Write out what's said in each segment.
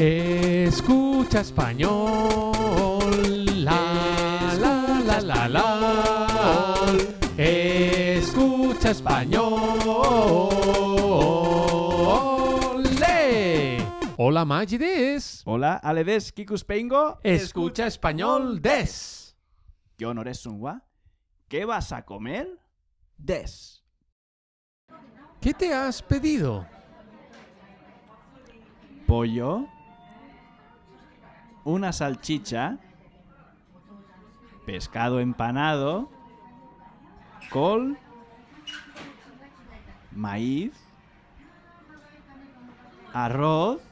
Escucha español. La, la, la, la, la. Escucha español. ¡Le! Hola, Maggi des. Hola, ale des kikuspengo. Escucha español des. ¿Qué honor es un wa? ¿Qué vas a comer? Des. ¿Qué te has pedido? Pollo una salchicha, pescado empanado, col, maíz, arroz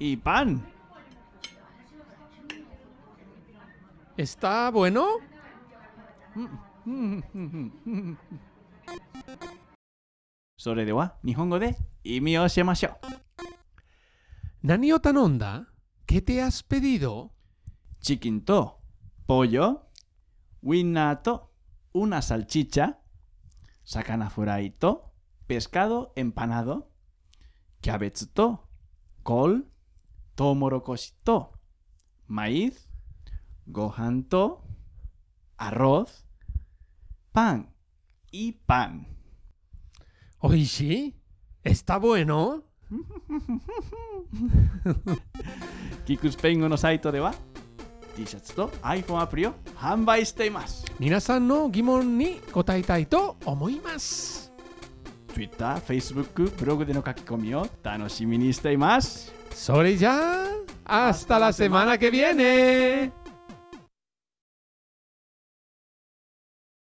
y pan. ¿Está bueno? Mm. Sobre de wa, Nihongo de y mío se Nani Otanonda, ¿qué te has pedido? Chiquinto, pollo, winato, una salchicha, sacanafuradito, pescado empanado, kiabetsuto, col, tomorocosito, maíz, gohanto, arroz, pan y pan. Oishi, ¿está bueno? キックスペイン語のサイトでは T シャツと iPhone アプリを販売しています。皆さんの疑問に答えたいと思います。Twitter、Facebook、ブログでの書き込みを楽しみにしています。それじゃあ、hasta la semana que viene!